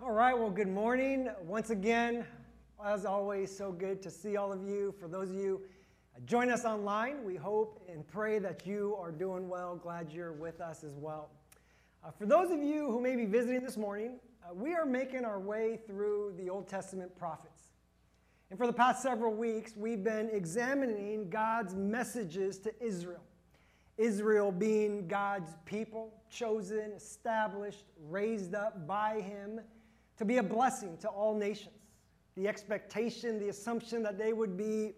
All right, well, good morning. Once again, as always, so good to see all of you. For those of you uh, join us online, we hope and pray that you are doing well. Glad you're with us as well. Uh, for those of you who may be visiting this morning, uh, we are making our way through the Old Testament prophets. And for the past several weeks, we've been examining God's messages to Israel. Israel being God's people, chosen, established, raised up by Him to be a blessing to all nations. The expectation, the assumption that they would be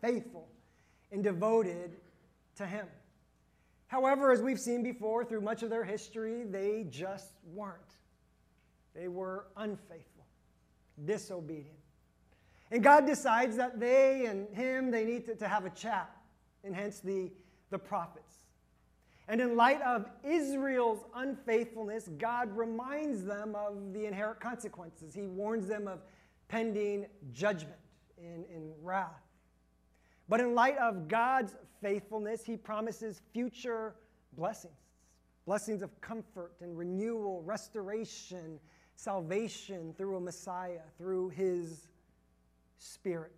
faithful and devoted to Him. However, as we've seen before through much of their history, they just weren't. They were unfaithful, disobedient. And God decides that they and him, they need to, to have a chat, and hence the, the prophets. And in light of Israel's unfaithfulness, God reminds them of the inherent consequences. He warns them of pending judgment in, in wrath. But in light of God's faithfulness, he promises future blessings blessings of comfort and renewal, restoration, salvation through a Messiah, through his Spirit.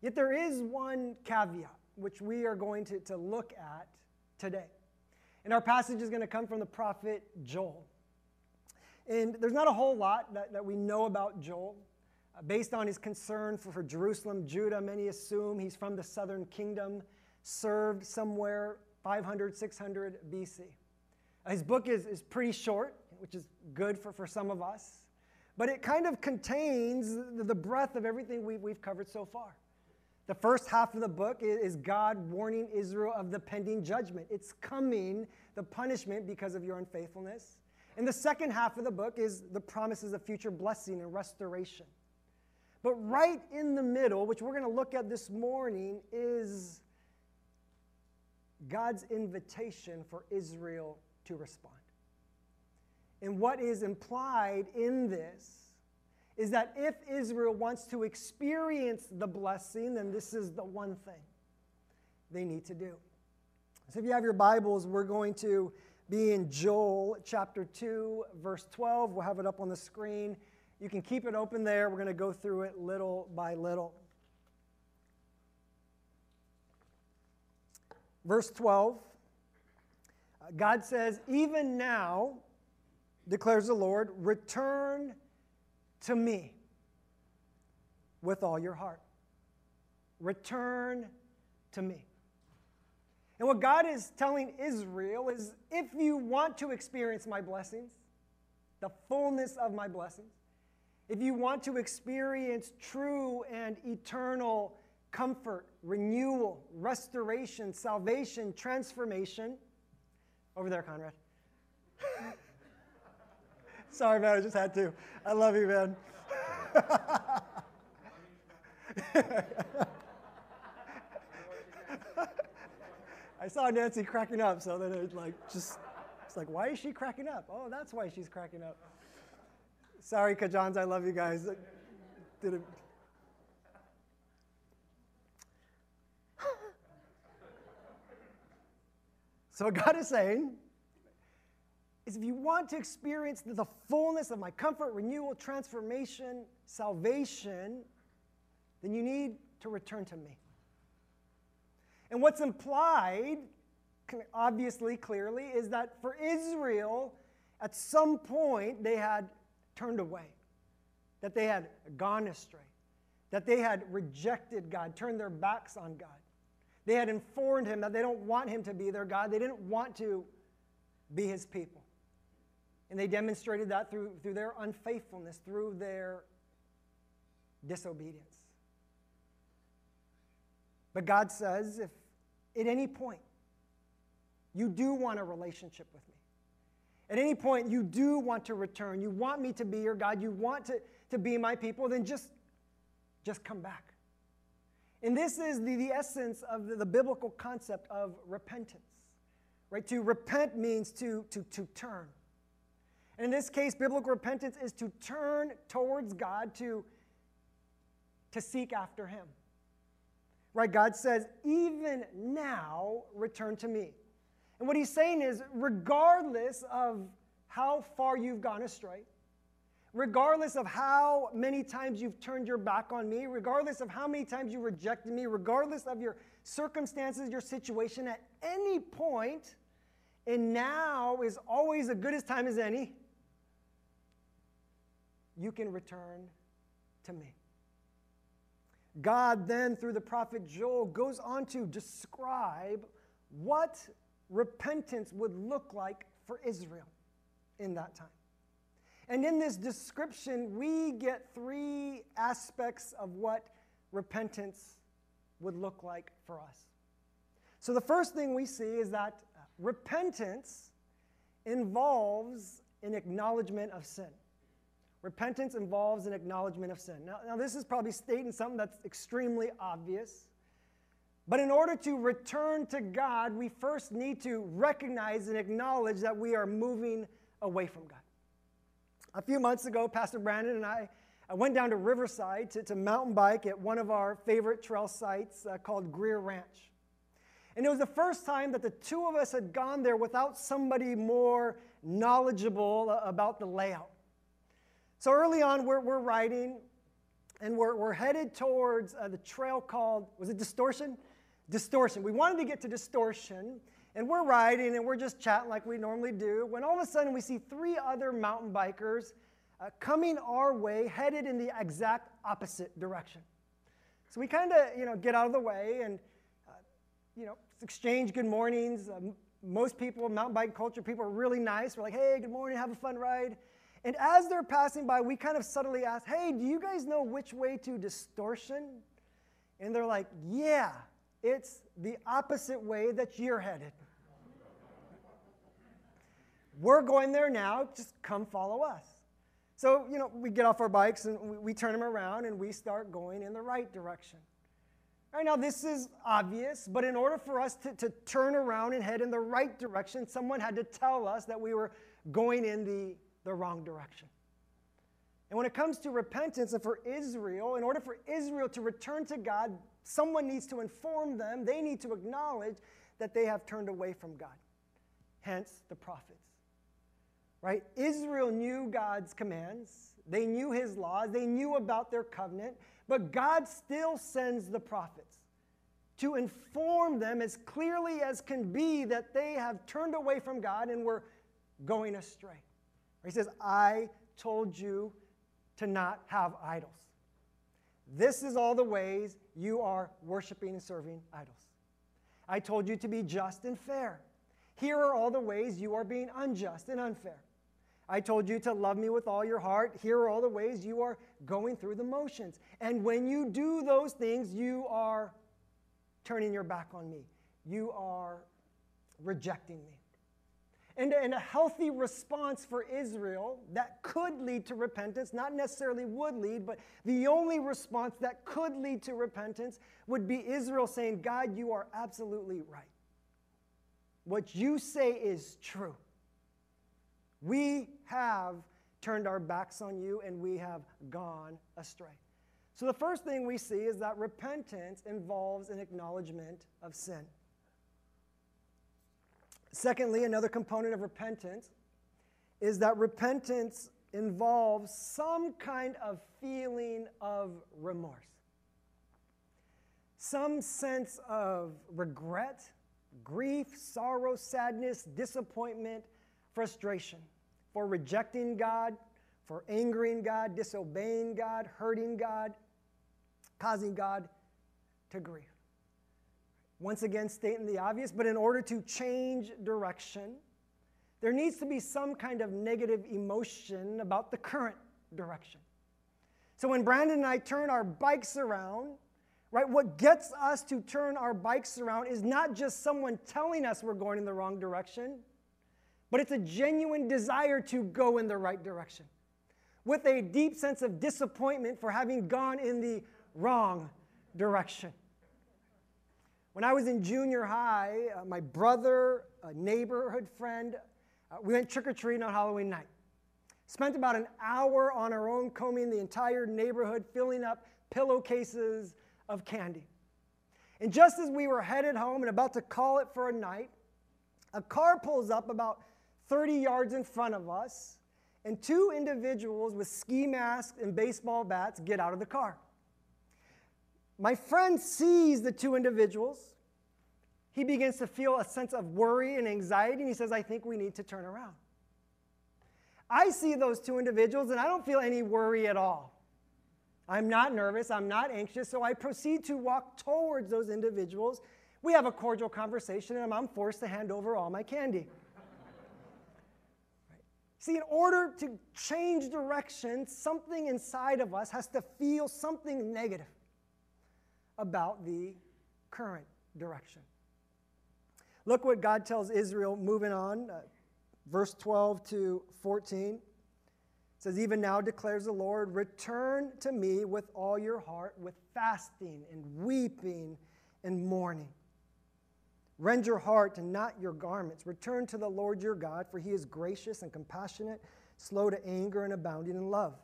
Yet there is one caveat which we are going to, to look at today. And our passage is going to come from the prophet Joel. And there's not a whole lot that, that we know about Joel. Uh, based on his concern for, for Jerusalem, Judah, many assume he's from the southern kingdom, served somewhere 500, 600 BC. Uh, his book is, is pretty short, which is good for, for some of us but it kind of contains the breadth of everything we've, we've covered so far. The first half of the book is God warning Israel of the pending judgment. It's coming, the punishment because of your unfaithfulness. And the second half of the book is the promises of future blessing and restoration. But right in the middle, which we're going to look at this morning, is God's invitation for Israel to respond. And what is implied in this is that if Israel wants to experience the blessing, then this is the one thing they need to do. So if you have your Bibles, we're going to be in Joel chapter 2, verse 12. We'll have it up on the screen. You can keep it open there. We're going to go through it little by little. Verse 12 uh, God says, Even now, declares the Lord, return to me with all your heart. Return to me. And what God is telling Israel is if you want to experience my blessings, the fullness of my blessings, if you want to experience true and eternal comfort, renewal, restoration, salvation, transformation, over there, Conrad. Sorry, man, I just had to. I love you, man. I saw Nancy cracking up, so then it like just it's like, why is she cracking up? Oh, that's why she's cracking up. Sorry, Kajans, I love you guys. Did it. So God is saying, is if you want to experience the fullness of my comfort, renewal, transformation, salvation, then you need to return to me. And what's implied, obviously, clearly, is that for Israel, at some point, they had turned away, that they had gone astray, that they had rejected God, turned their backs on God. They had informed him that they don't want him to be their God, they didn't want to be his people. And they demonstrated that through, through their unfaithfulness, through their disobedience. But God says if at any point you do want a relationship with me, at any point you do want to return, you want me to be your God, you want to, to be my people, then just, just come back. And this is the, the essence of the, the biblical concept of repentance. Right? To repent means to, to, to turn. And in this case, biblical repentance is to turn towards God, to, to seek after Him. Right? God says, even now, return to me. And what He's saying is, regardless of how far you've gone astray, regardless of how many times you've turned your back on me, regardless of how many times you rejected me, regardless of your circumstances, your situation, at any point, and now is always as good as time as any, you can return to me. God then, through the prophet Joel, goes on to describe what repentance would look like for Israel in that time. And in this description, we get three aspects of what repentance would look like for us. So, the first thing we see is that repentance involves an acknowledgement of sin. Repentance involves an acknowledgement of sin. Now, now, this is probably stating something that's extremely obvious. But in order to return to God, we first need to recognize and acknowledge that we are moving away from God. A few months ago, Pastor Brandon and I, I went down to Riverside to, to mountain bike at one of our favorite trail sites uh, called Greer Ranch. And it was the first time that the two of us had gone there without somebody more knowledgeable about the layout. So early on, we're, we're riding and we're, we're headed towards uh, the trail called, was it Distortion? Distortion. We wanted to get to Distortion. And we're riding and we're just chatting like we normally do when all of a sudden we see three other mountain bikers uh, coming our way, headed in the exact opposite direction. So we kind of, you know, get out of the way and, uh, you know, exchange good mornings. Uh, most people, mountain bike culture, people are really nice. We're like, hey, good morning, have a fun ride. And as they're passing by, we kind of subtly ask, hey, do you guys know which way to distortion? And they're like, yeah, it's the opposite way that you're headed. We're going there now, just come follow us. So, you know, we get off our bikes and we, we turn them around and we start going in the right direction. All right, now this is obvious, but in order for us to, to turn around and head in the right direction, someone had to tell us that we were going in the, the wrong direction. And when it comes to repentance and for Israel, in order for Israel to return to God, someone needs to inform them, they need to acknowledge that they have turned away from God. Hence the prophets right? Israel knew God's commands, they knew his laws, they knew about their covenant, but God still sends the prophets to inform them as clearly as can be that they have turned away from God and were going astray. He says, I told you to not have idols. This is all the ways you are worshiping and serving idols. I told you to be just and fair. Here are all the ways you are being unjust and unfair. I told you to love me with all your heart. Here are all the ways you are going through the motions. And when you do those things, you are turning your back on me. You are rejecting me. And, and a healthy response for Israel that could lead to repentance, not necessarily would lead, but the only response that could lead to repentance would be Israel saying, God, you are absolutely right. What you say is true. We have turned our backs on you and we have gone astray. So, the first thing we see is that repentance involves an acknowledgement of sin. Secondly, another component of repentance is that repentance involves some kind of feeling of remorse, some sense of regret, grief, sorrow, sadness, disappointment frustration for rejecting God, for angering God, disobeying God, hurting God, causing God to grieve. Once again, stating the obvious, but in order to change direction, there needs to be some kind of negative emotion about the current direction. So when Brandon and I turn our bikes around, right, what gets us to turn our bikes around is not just someone telling us we're going in the wrong direction, but it's a genuine desire to go in the right direction with a deep sense of disappointment for having gone in the wrong direction. When I was in junior high, uh, my brother, a neighborhood friend, uh, we went trick or treating on Halloween night. Spent about an hour on our own combing the entire neighborhood, filling up pillowcases of candy. And just as we were headed home and about to call it for a night, a car pulls up about 30 yards in front of us. and two individuals with ski masks and baseball bats get out of the car. My friend sees the two individuals. He begins to feel a sense of worry and anxiety, and he says, I think we need to turn around. I see those two individuals, and I don't feel any worry at all. I'm not nervous, I'm not anxious, so I proceed to walk towards those individuals. We have a cordial conversation, and I'm forced to hand over all my candy. See, in order to change direction, something inside of us has to feel something negative about the current direction. Look what God tells Israel moving on, uh, verse 12 to 14. It says, Even now declares the Lord, return to me with all your heart, with fasting and weeping and mourning. Rend your heart and not your garments. Return to the Lord your God, for he is gracious and compassionate, slow to anger and abounding in love,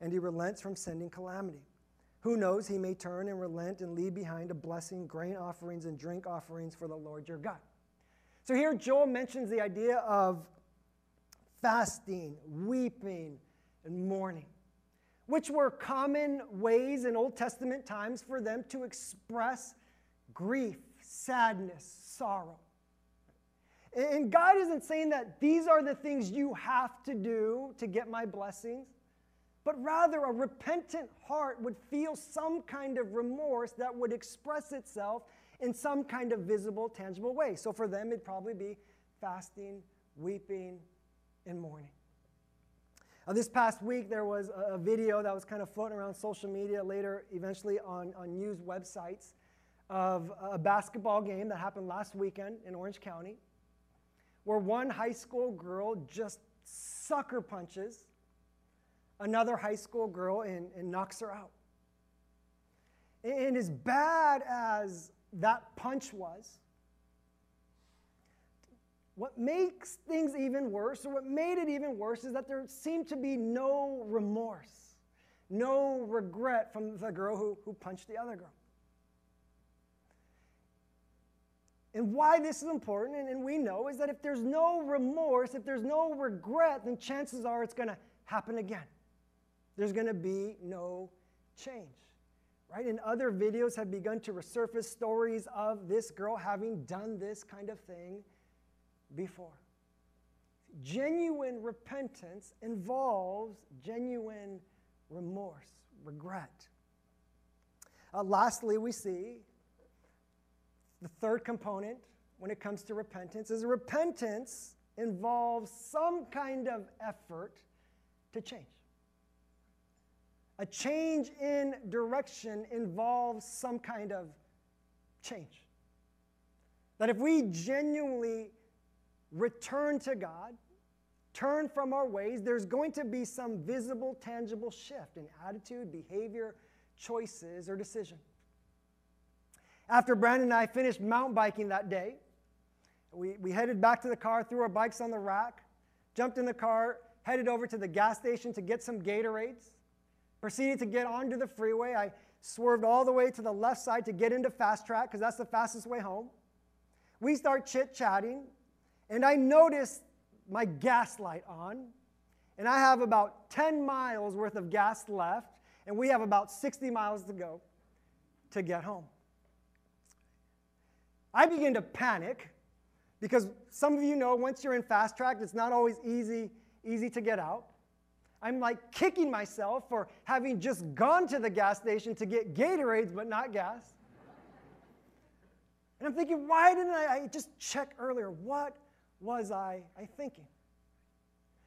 and he relents from sending calamity. Who knows, he may turn and relent and leave behind a blessing, grain offerings, and drink offerings for the Lord your God. So here Joel mentions the idea of fasting, weeping, and mourning, which were common ways in Old Testament times for them to express grief, sadness, sorrow. And God isn't saying that these are the things you have to do to get my blessings but rather a repentant heart would feel some kind of remorse that would express itself in some kind of visible, tangible way. So for them, it'd probably be fasting, weeping, and mourning. Uh, this past week, there was a, a, video that was kind of floating around social media, later, eventually on, on news websites, of a basketball game that happened last weekend in Orange County, where one high school girl just sucker punches another high school girl and, and knocks her out. And as bad as that punch was, what makes things even worse, or what made it even worse, is that there seemed to be no remorse, no regret from the girl who, who punched the other girl. And why this is important, and, and we know, is that if there's no remorse, if there's no regret, then chances are it's going to happen again there's going to be no change. Right? And other videos have begun to resurface stories of this girl having done this kind of thing before. Genuine repentance involves genuine remorse, regret. Uh, lastly, we see the third component when it comes to repentance is repentance involves some kind of effort to change. A change in direction involves some kind of change. That if we genuinely return to God, turn from our ways, there's going to be some visible, tangible shift in attitude, behavior, choices, or decision. After Brandon and I finished mountain biking that day, we, we headed back to the car, threw our bikes on the rack, jumped in the car, headed over to the gas station to get some Gatorades. Proceeded to get onto the freeway. I swerved all the way to the left side to get into fast track because that's the fastest way home. We start chit chatting, and I notice my gas light on, and I have about 10 miles worth of gas left, and we have about 60 miles to go to get home. I begin to panic because some of you know once you're in fast track, it's not always easy, easy to get out. I'm like kicking myself for having just gone to the gas station to get Gatorades but not gas. And I'm thinking, why didn't I, I just check earlier? What was I, I thinking?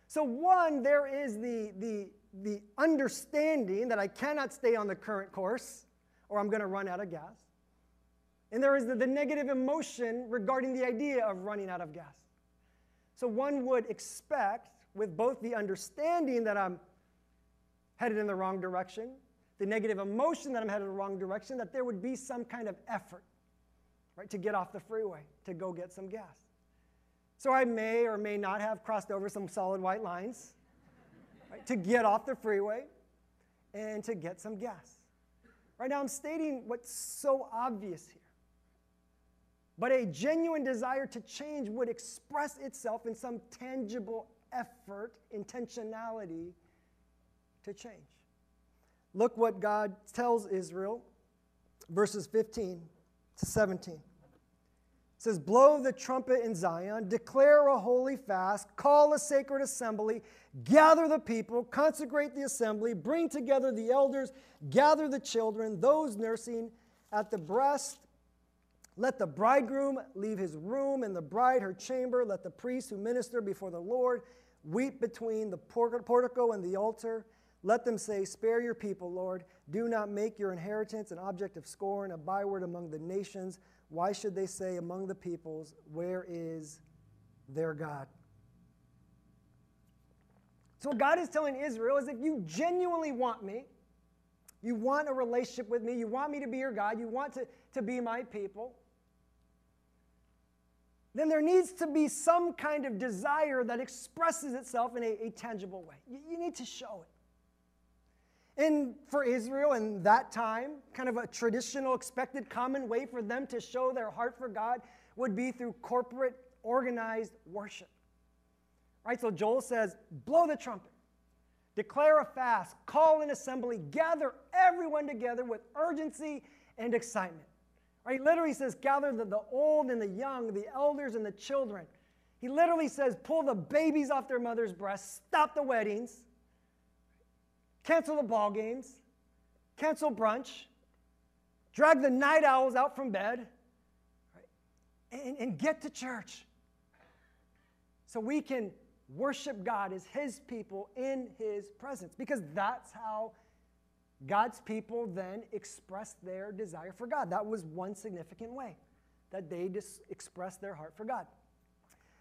So, one, there is the, the, the understanding that I cannot stay on the current course or I'm going to run out of gas. And there is the, the negative emotion regarding the idea of running out of gas. So, one would expect with both the understanding that I'm headed in the wrong direction, the negative emotion that I'm headed in the wrong direction, that there would be some kind of effort, right, to get off the freeway, to go get some gas. So I may or may not have crossed over some solid white lines right, to get off the freeway and to get some gas. Right now, I'm stating what's so obvious here. But a genuine desire to change would express itself in some tangible effort, intentionality to change. Look what God tells Israel, verses 15 to 17. It says, Blow the trumpet in Zion, declare a holy fast, call a sacred assembly, gather the people, consecrate the assembly, bring together the elders, gather the children, those nursing at the breast. Let the bridegroom leave his room and the bride her chamber. Let the priests who minister before the Lord weep between the portico and the altar. Let them say, Spare your people, Lord. Do not make your inheritance an object of scorn, a byword among the nations. Why should they say among the peoples, Where is their God? So, what God is telling Israel is if you genuinely want me, you want a relationship with me, you want me to be your God, you want to, to be my people, then there needs to be some kind of desire that expresses itself in a, a tangible way. You, you need to show it. And for Israel in that time, kind of a traditional, expected, common way for them to show their heart for God would be through corporate, organized worship. Right? So Joel says, blow the trumpet, declare a fast, call an assembly, gather everyone together with urgency and excitement. Right? He literally says, gather the, the old and the young, the elders and the children. He literally says, pull the babies off their mother's breasts, stop the weddings, cancel the ball games, cancel brunch, drag the night owls out from bed, right? and, and get to church so we can worship God as His people in His presence because that's how God's people then expressed their desire for God. That was one significant way that they dis- expressed their heart for God.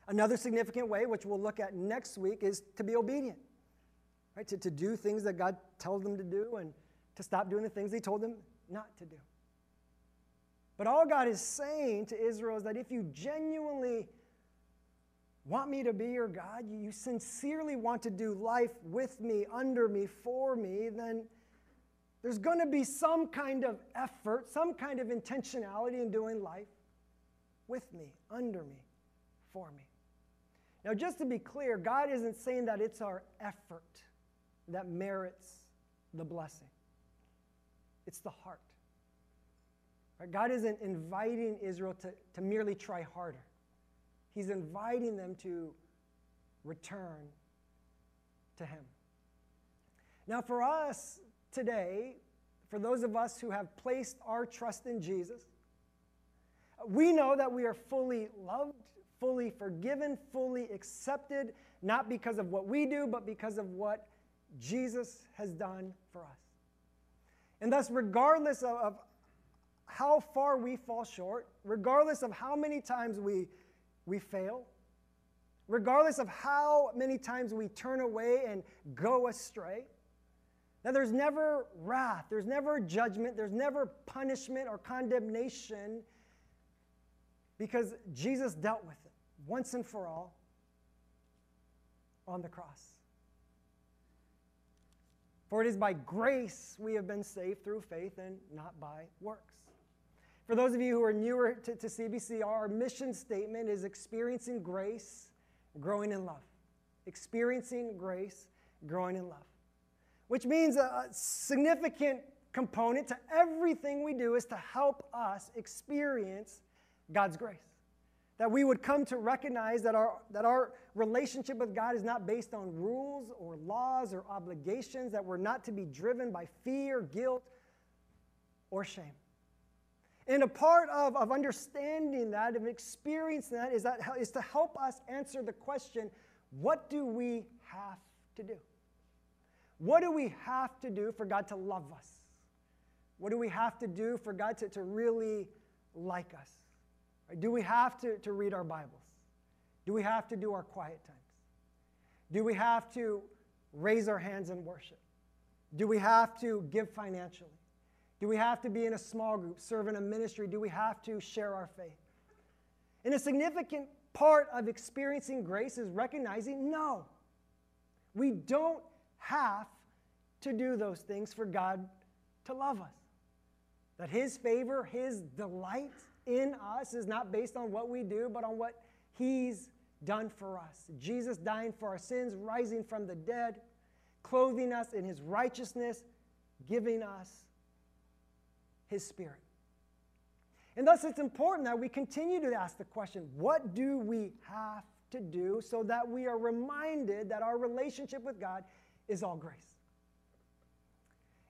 Another significant way, which we'll look at next week, is to be obedient, right? To, to do things that God tells them to do and to stop doing the things He told them not to do. But all God is saying to Israel is that if you genuinely want me to be your God, you sincerely want to do life with me, under me, for me, then there's going to be some kind of effort, some kind of intentionality in doing life with me, under me, for me. Now, just to be clear, God isn't saying that it's our effort that merits the blessing, it's the heart. Right? God isn't inviting Israel to, to merely try harder, He's inviting them to return to Him. Now, for us, today, for those of us who have placed our trust in Jesus, we know that we are fully loved, fully forgiven, fully accepted, not because of what we do, but because of what Jesus has done for us. And thus, regardless of, of how far we fall short, regardless of how many times we, we fail, regardless of how many times we turn away and go astray, now, there's never wrath, there's never judgment, there's never punishment or condemnation because Jesus dealt with it once and for all on the cross. For it is by grace we have been saved through faith and not by works. For those of you who are newer to, to CBC, our mission statement is experiencing grace, growing in love. Experiencing grace, growing in love which means a significant component to everything we do is to help us experience God's grace. That we would come to recognize that our, that our relationship with God is not based on rules or laws or obligations, that we're not to be driven by fear, guilt, or shame. And a part of, of understanding that, of experiencing that, is, that, is to help us answer the question what do we have to do? What do we have to do for God to love us? What do we have to do for God to, to really like us? Do we have to, to read our Bibles? Do we have to do our quiet times? Do we have to raise our hands in worship? Do we have to give financially? Do we have to be in a small group, serve in a ministry? Do we have to share our faith? And a significant part of experiencing grace is recognizing no, we don't have to do those things for God to love us. That His favor, His delight in us is not based on what we do, but on what He's done for us. Jesus dying for our sins, rising from the dead, clothing us in his righteousness, giving us his spirit. And thus, it's important that we continue to ask the question what do we have to do so that we are reminded that our relationship with God is all grace?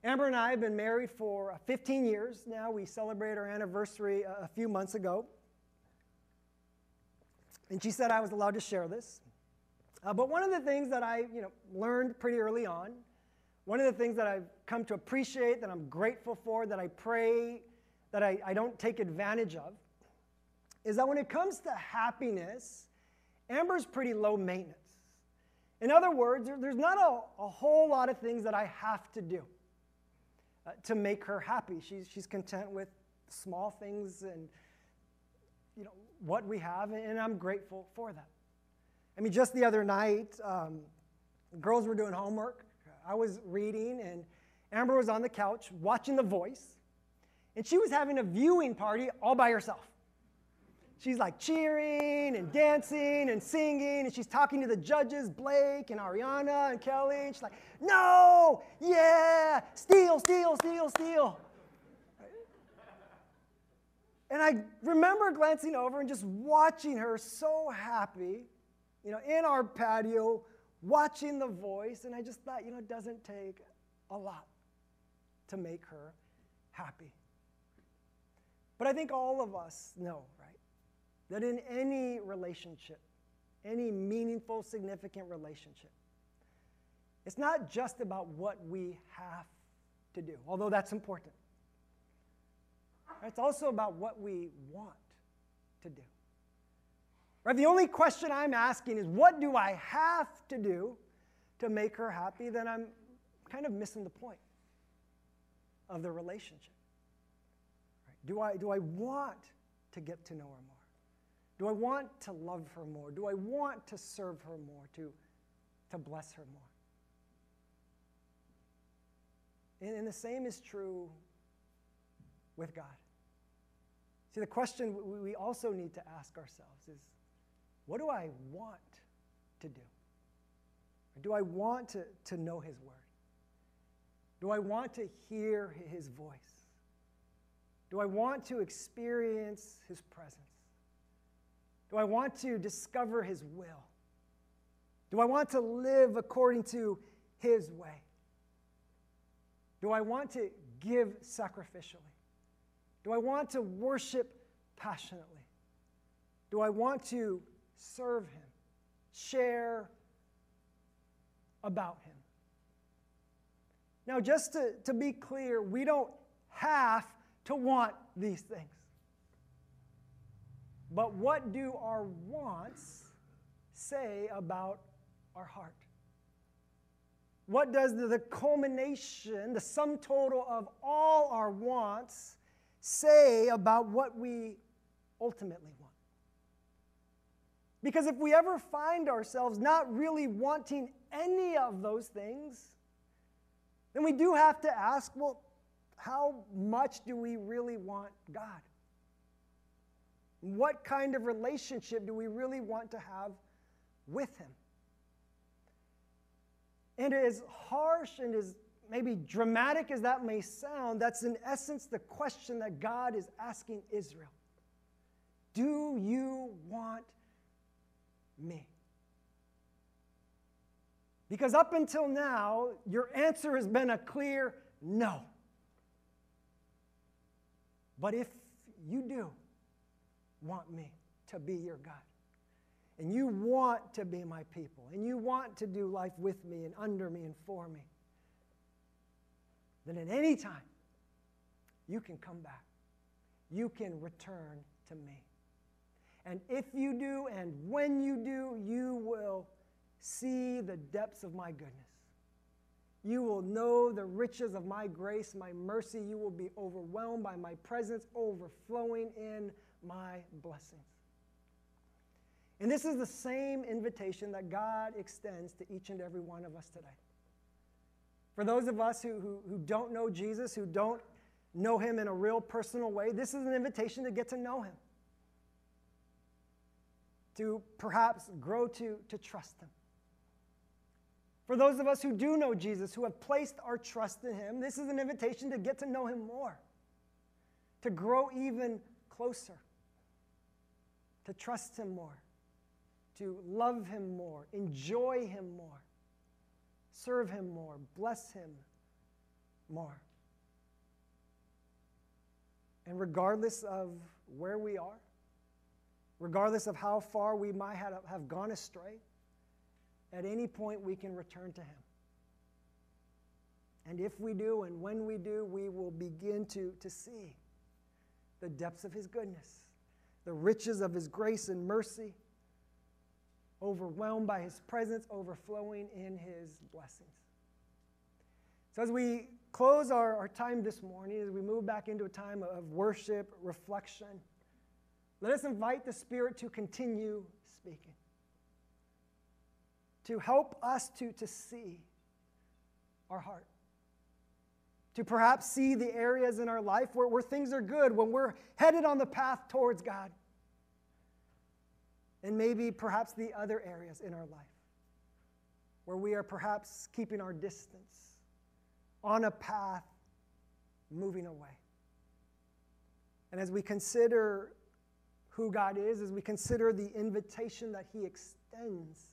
Amber and I have been married for 15 years now. We celebrated our anniversary a few months ago. And she said I was allowed to share this. Uh, but one of the things that I you know, learned pretty early on, one of the things that I've come to appreciate, that I'm grateful for, that I pray that I, I don't take advantage of, is that when it comes to happiness, Amber's pretty low maintenance. In other words, there, there's not a, a, whole lot of things that I have to do uh, to make her happy. She's, she's content with small things and you know, what we have, and I'm grateful for that. I mean, just the other night, um, girls were doing homework. I was reading, and Amber was on the couch watching The Voice, and she was having a viewing party all by herself. She's like cheering and dancing and singing, and she's talking to the judges, Blake and Ariana and Kelly, and she's like, No, yeah, steal, steal, steal, steal. And I remember glancing over and just watching her so happy, you know, in our patio, watching the voice. And I just thought, you know, it doesn't take a lot to make her happy. But I think all of us know, that in any relationship, any meaningful, significant relationship, it's not just about what we have to do, although that's important. It's also about what we want to do. Right? The only question I'm asking is what do I have to do to make her happy? Then I'm kind of missing the point of the relationship. Right? Do, I, do I want to get to know her more? Do I want to love her more? Do I want to serve her more, to, to bless her more? And, and the same is true with God. See, the question we also need to ask ourselves is what do I want to do? Or do I want to, to know His Word? Do I want to hear His voice? Do I want to experience His presence? Do I want to discover His will? Do I want to live according to His way? Do I want to give sacrificially? Do I want to worship passionately? Do I want to serve Him, share about Him? Now, just to, to be clear, we don't have to want these things. But what do our wants say about our heart? What does the, culmination, the sum total of all our wants, say about what we ultimately want. Because if we ever find ourselves not really wanting any of those things, then we do have to ask well, how much do we really want God? What kind of relationship do we really want to have with Him? And as harsh and as maybe dramatic as that may sound, that's in essence the question that God is asking Israel Do you want me? Because up until now, your answer has been a clear no. But if you do want me to be your God, and you want to be my people, and you want to do life with me and under me and for me, then at any time, you can come back. You can return to me. And if you do, and when you do, you will see the depths of my goodness. You will know the riches of my grace, my mercy. You will be overwhelmed by my presence, overflowing in my blessings. And this is the same invitation that God extends to each and every one of us today. For those of us who, who, who don't know Jesus, who don't know him in a real personal way, this is an invitation to get to know him. to perhaps grow to, to trust Him. For those of us who do know Jesus, who have placed our trust in Him, this is an invitation to get to know Him more, to grow even closer, to trust Him more, to love Him more, enjoy Him more, serve Him more, bless Him more. And regardless of where we are, regardless of how far we might have gone astray, at any point we can return to Him. And if we do, and when we do, we will begin to, to see the depths of His goodness, the riches of His grace and mercy, overwhelmed by His presence, overflowing in His blessings. So, as we close our, our time this morning, as we move back into a time of worship, reflection, let us invite the Spirit to continue speaking, to help us to, to see our heart, to perhaps see the areas in our life where, where things are good, when we're headed on the path towards God, and maybe perhaps the other areas in our life where we are perhaps keeping our distance on a path moving away. And as we consider who God is, as we consider the invitation that He extends,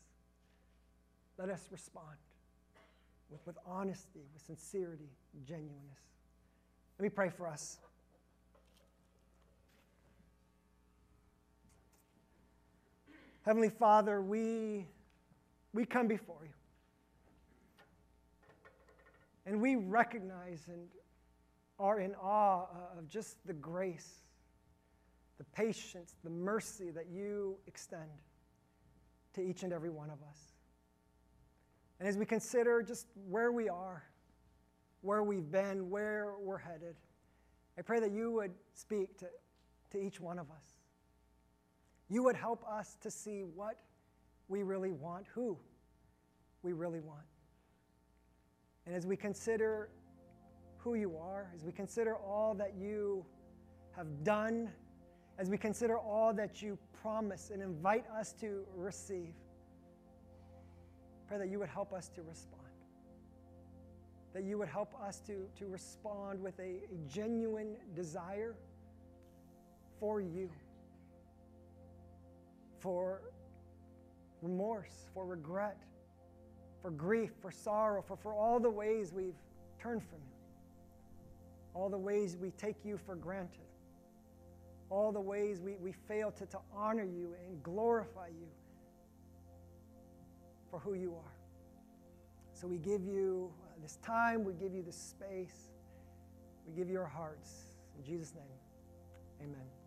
let us respond with, with honesty, with sincerity, genuineness. Let me pray for us. Heavenly Father, we, we come before you. And we recognize and are in awe of just the grace, the patience, the mercy that you extend to each and every one of us. And as we consider just where we are, where we've been, where we're headed, I pray that you would speak to, to each one of us. You would help us to see what we really want, who we really want. And as we consider who you are, as we consider all that you have done, as we consider all that you promise and invite us to receive, pray that you would help us to respond. That you would help us to, to respond with a, a genuine desire for you, for remorse, for regret, for grief, for sorrow, for, for all the ways we've turned from you, all the ways we take you for granted, all the ways we, we fail to, to honor you and glorify you for who you are. So we give you uh, this time, we give you this space, we give you our hearts. In Jesus' name, amen.